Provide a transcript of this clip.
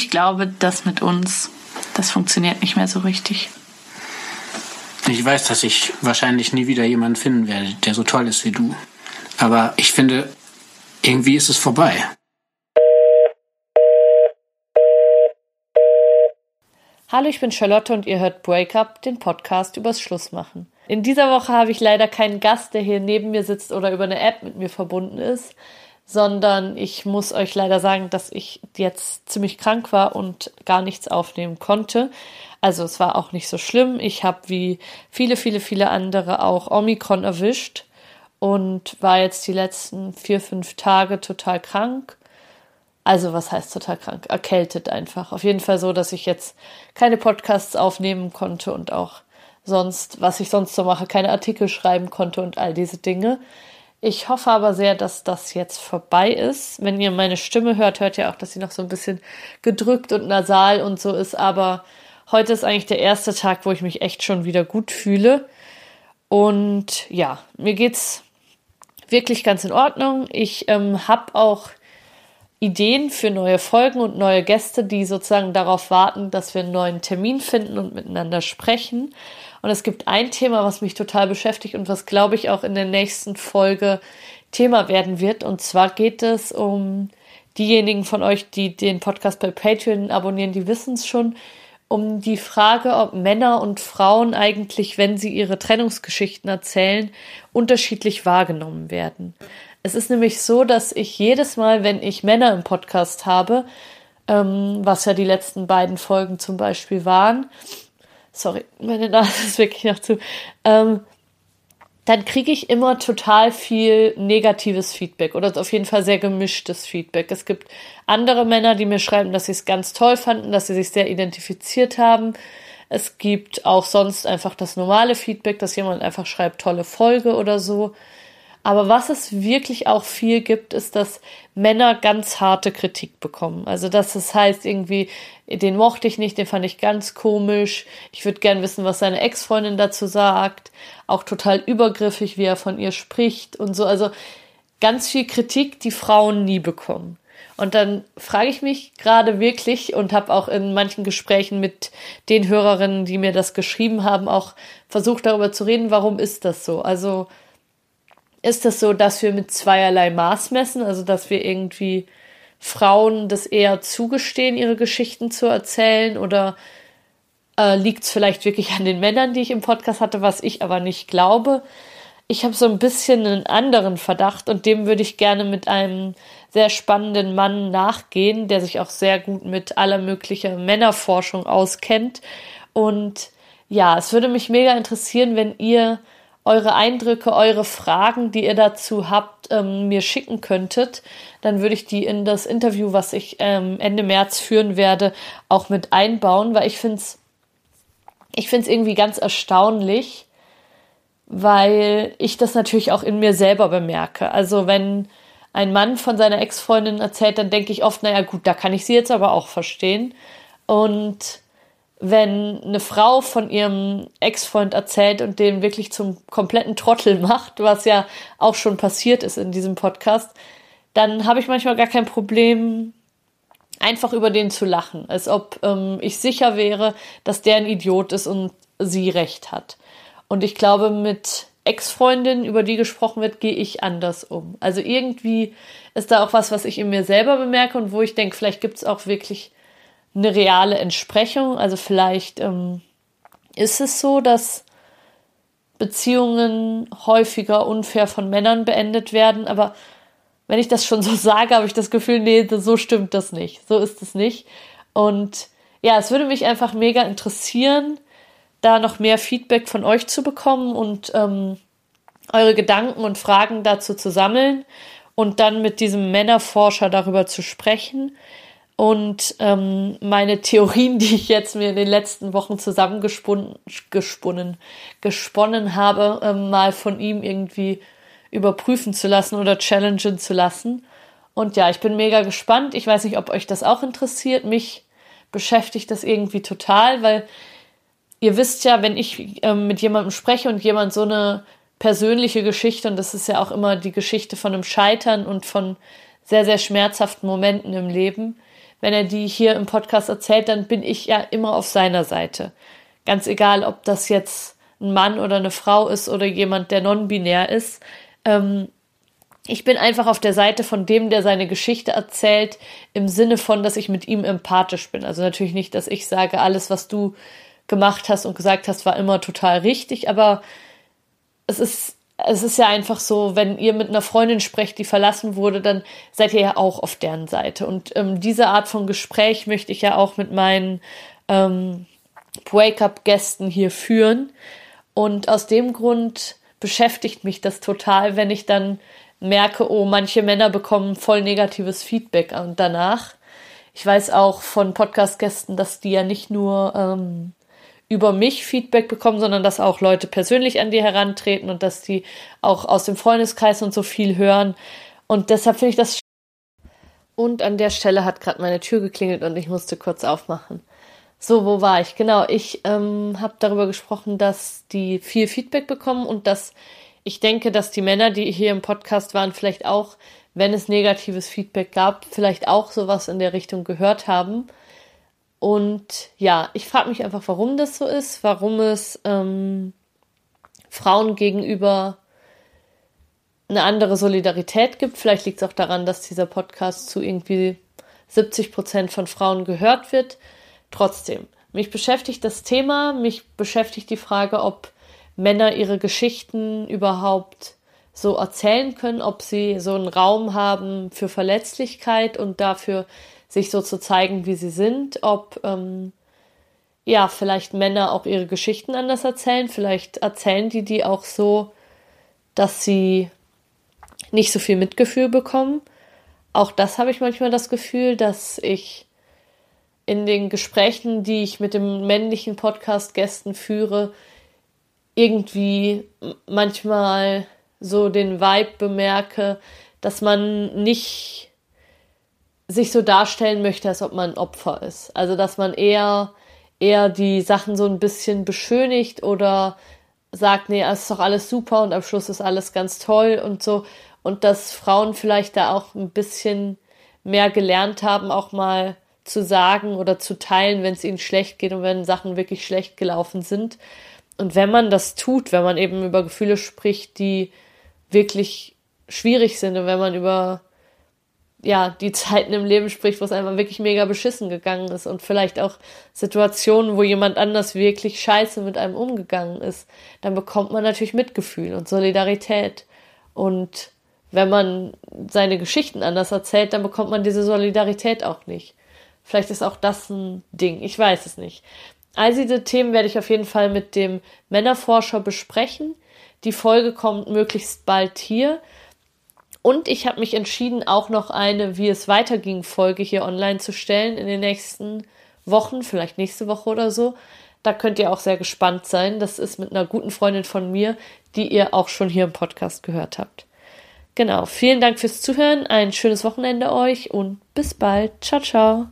ich glaube, das mit uns, das funktioniert nicht mehr so richtig. Ich weiß, dass ich wahrscheinlich nie wieder jemanden finden werde, der so toll ist wie du. Aber ich finde, irgendwie ist es vorbei. Hallo, ich bin Charlotte und ihr hört Breakup, den Podcast übers Schlussmachen. In dieser Woche habe ich leider keinen Gast, der hier neben mir sitzt oder über eine App mit mir verbunden ist, sondern ich muss euch leider sagen, dass ich jetzt ziemlich krank war und gar nichts aufnehmen konnte. Also es war auch nicht so schlimm. Ich habe wie viele, viele, viele andere auch Omikron erwischt und war jetzt die letzten vier, fünf Tage total krank also was heißt total krank? Erkältet einfach. Auf jeden Fall so, dass ich jetzt keine Podcasts aufnehmen konnte und auch sonst, was ich sonst so mache, keine Artikel schreiben konnte und all diese Dinge. Ich hoffe aber sehr, dass das jetzt vorbei ist. Wenn ihr meine Stimme hört, hört ihr auch, dass sie noch so ein bisschen gedrückt und nasal und so ist. Aber heute ist eigentlich der erste Tag, wo ich mich echt schon wieder gut fühle. Und ja, mir geht's wirklich ganz in Ordnung. Ich ähm, habe auch Ideen für neue Folgen und neue Gäste, die sozusagen darauf warten, dass wir einen neuen Termin finden und miteinander sprechen. Und es gibt ein Thema, was mich total beschäftigt und was, glaube ich, auch in der nächsten Folge Thema werden wird. Und zwar geht es um diejenigen von euch, die den Podcast bei Patreon abonnieren, die wissen es schon, um die Frage, ob Männer und Frauen eigentlich, wenn sie ihre Trennungsgeschichten erzählen, unterschiedlich wahrgenommen werden. Es ist nämlich so, dass ich jedes Mal, wenn ich Männer im Podcast habe, ähm, was ja die letzten beiden Folgen zum Beispiel waren, sorry, meine Nase ist wirklich noch zu, ähm, dann kriege ich immer total viel negatives Feedback oder auf jeden Fall sehr gemischtes Feedback. Es gibt andere Männer, die mir schreiben, dass sie es ganz toll fanden, dass sie sich sehr identifiziert haben. Es gibt auch sonst einfach das normale Feedback, dass jemand einfach schreibt, tolle Folge oder so. Aber was es wirklich auch viel gibt, ist, dass Männer ganz harte Kritik bekommen. Also, dass es heißt irgendwie, den mochte ich nicht, den fand ich ganz komisch. Ich würde gern wissen, was seine Ex-Freundin dazu sagt. Auch total übergriffig, wie er von ihr spricht und so. Also, ganz viel Kritik, die Frauen nie bekommen. Und dann frage ich mich gerade wirklich und habe auch in manchen Gesprächen mit den Hörerinnen, die mir das geschrieben haben, auch versucht darüber zu reden, warum ist das so? Also ist es so, dass wir mit zweierlei Maß messen, also dass wir irgendwie Frauen das eher zugestehen, ihre Geschichten zu erzählen oder äh, liegt es vielleicht wirklich an den Männern, die ich im Podcast hatte, was ich aber nicht glaube. Ich habe so ein bisschen einen anderen Verdacht und dem würde ich gerne mit einem sehr spannenden Mann nachgehen, der sich auch sehr gut mit aller möglichen Männerforschung auskennt. Und ja, es würde mich mega interessieren, wenn ihr eure Eindrücke, eure Fragen, die ihr dazu habt, ähm, mir schicken könntet, dann würde ich die in das Interview, was ich ähm, Ende März führen werde, auch mit einbauen, weil ich finde es ich find's irgendwie ganz erstaunlich, weil ich das natürlich auch in mir selber bemerke. Also wenn ein Mann von seiner Ex-Freundin erzählt, dann denke ich oft, naja gut, da kann ich sie jetzt aber auch verstehen. Und wenn eine Frau von ihrem Ex-Freund erzählt und den wirklich zum kompletten Trottel macht, was ja auch schon passiert ist in diesem Podcast, dann habe ich manchmal gar kein Problem, einfach über den zu lachen, als ob ähm, ich sicher wäre, dass der ein Idiot ist und sie recht hat. Und ich glaube, mit Ex-Freundinnen, über die gesprochen wird, gehe ich anders um. Also irgendwie ist da auch was, was ich in mir selber bemerke und wo ich denke, vielleicht gibt es auch wirklich eine reale Entsprechung. Also vielleicht ähm, ist es so, dass Beziehungen häufiger unfair von Männern beendet werden, aber wenn ich das schon so sage, habe ich das Gefühl, nee, so stimmt das nicht. So ist es nicht. Und ja, es würde mich einfach mega interessieren, da noch mehr Feedback von euch zu bekommen und ähm, eure Gedanken und Fragen dazu zu sammeln und dann mit diesem Männerforscher darüber zu sprechen und ähm, meine Theorien, die ich jetzt mir in den letzten Wochen zusammengesponnen gesponnen, habe, ähm, mal von ihm irgendwie überprüfen zu lassen oder challengen zu lassen. Und ja, ich bin mega gespannt. Ich weiß nicht, ob euch das auch interessiert. Mich beschäftigt das irgendwie total, weil ihr wisst ja, wenn ich ähm, mit jemandem spreche und jemand so eine persönliche Geschichte, und das ist ja auch immer die Geschichte von einem Scheitern und von sehr, sehr schmerzhaften Momenten im Leben, wenn er die hier im Podcast erzählt, dann bin ich ja immer auf seiner Seite. Ganz egal, ob das jetzt ein Mann oder eine Frau ist oder jemand, der non-binär ist. Ähm, ich bin einfach auf der Seite von dem, der seine Geschichte erzählt, im Sinne von, dass ich mit ihm empathisch bin. Also natürlich nicht, dass ich sage, alles, was du gemacht hast und gesagt hast, war immer total richtig, aber es ist, es ist ja einfach so, wenn ihr mit einer Freundin sprecht, die verlassen wurde, dann seid ihr ja auch auf deren Seite. Und ähm, diese Art von Gespräch möchte ich ja auch mit meinen ähm, Wake-up-Gästen hier führen. Und aus dem Grund beschäftigt mich das total, wenn ich dann merke, oh, manche Männer bekommen voll negatives Feedback und danach. Ich weiß auch von Podcast-Gästen, dass die ja nicht nur ähm, über mich Feedback bekommen, sondern dass auch Leute persönlich an die herantreten und dass die auch aus dem Freundeskreis und so viel hören. Und deshalb finde ich das. Und an der Stelle hat gerade meine Tür geklingelt und ich musste kurz aufmachen. So, wo war ich? Genau, ich ähm, habe darüber gesprochen, dass die viel Feedback bekommen und dass ich denke, dass die Männer, die hier im Podcast waren, vielleicht auch, wenn es negatives Feedback gab, vielleicht auch sowas in der Richtung gehört haben. Und ja, ich frage mich einfach, warum das so ist, warum es ähm, Frauen gegenüber eine andere Solidarität gibt. Vielleicht liegt es auch daran, dass dieser Podcast zu irgendwie 70 Prozent von Frauen gehört wird. Trotzdem, mich beschäftigt das Thema, mich beschäftigt die Frage, ob Männer ihre Geschichten überhaupt so erzählen können, ob sie so einen Raum haben für Verletzlichkeit und dafür sich so zu zeigen, wie sie sind, ob ähm, ja vielleicht Männer auch ihre Geschichten anders erzählen, vielleicht erzählen die die auch so, dass sie nicht so viel Mitgefühl bekommen. Auch das habe ich manchmal das Gefühl, dass ich in den Gesprächen, die ich mit dem männlichen Podcast-Gästen führe, irgendwie manchmal so den Vibe bemerke, dass man nicht sich so darstellen möchte, als ob man ein Opfer ist. Also dass man eher eher die Sachen so ein bisschen beschönigt oder sagt, nee, es ist doch alles super und am Schluss ist alles ganz toll und so. Und dass Frauen vielleicht da auch ein bisschen mehr gelernt haben, auch mal zu sagen oder zu teilen, wenn es ihnen schlecht geht und wenn Sachen wirklich schlecht gelaufen sind. Und wenn man das tut, wenn man eben über Gefühle spricht, die wirklich schwierig sind und wenn man über ja, die Zeiten im Leben spricht, wo es einfach wirklich mega beschissen gegangen ist und vielleicht auch Situationen, wo jemand anders wirklich scheiße mit einem umgegangen ist, dann bekommt man natürlich Mitgefühl und Solidarität. Und wenn man seine Geschichten anders erzählt, dann bekommt man diese Solidarität auch nicht. Vielleicht ist auch das ein Ding. Ich weiß es nicht. All diese Themen werde ich auf jeden Fall mit dem Männerforscher besprechen. Die Folge kommt möglichst bald hier. Und ich habe mich entschieden, auch noch eine Wie es weiterging Folge hier online zu stellen in den nächsten Wochen, vielleicht nächste Woche oder so. Da könnt ihr auch sehr gespannt sein. Das ist mit einer guten Freundin von mir, die ihr auch schon hier im Podcast gehört habt. Genau. Vielen Dank fürs Zuhören. Ein schönes Wochenende euch und bis bald. Ciao, ciao.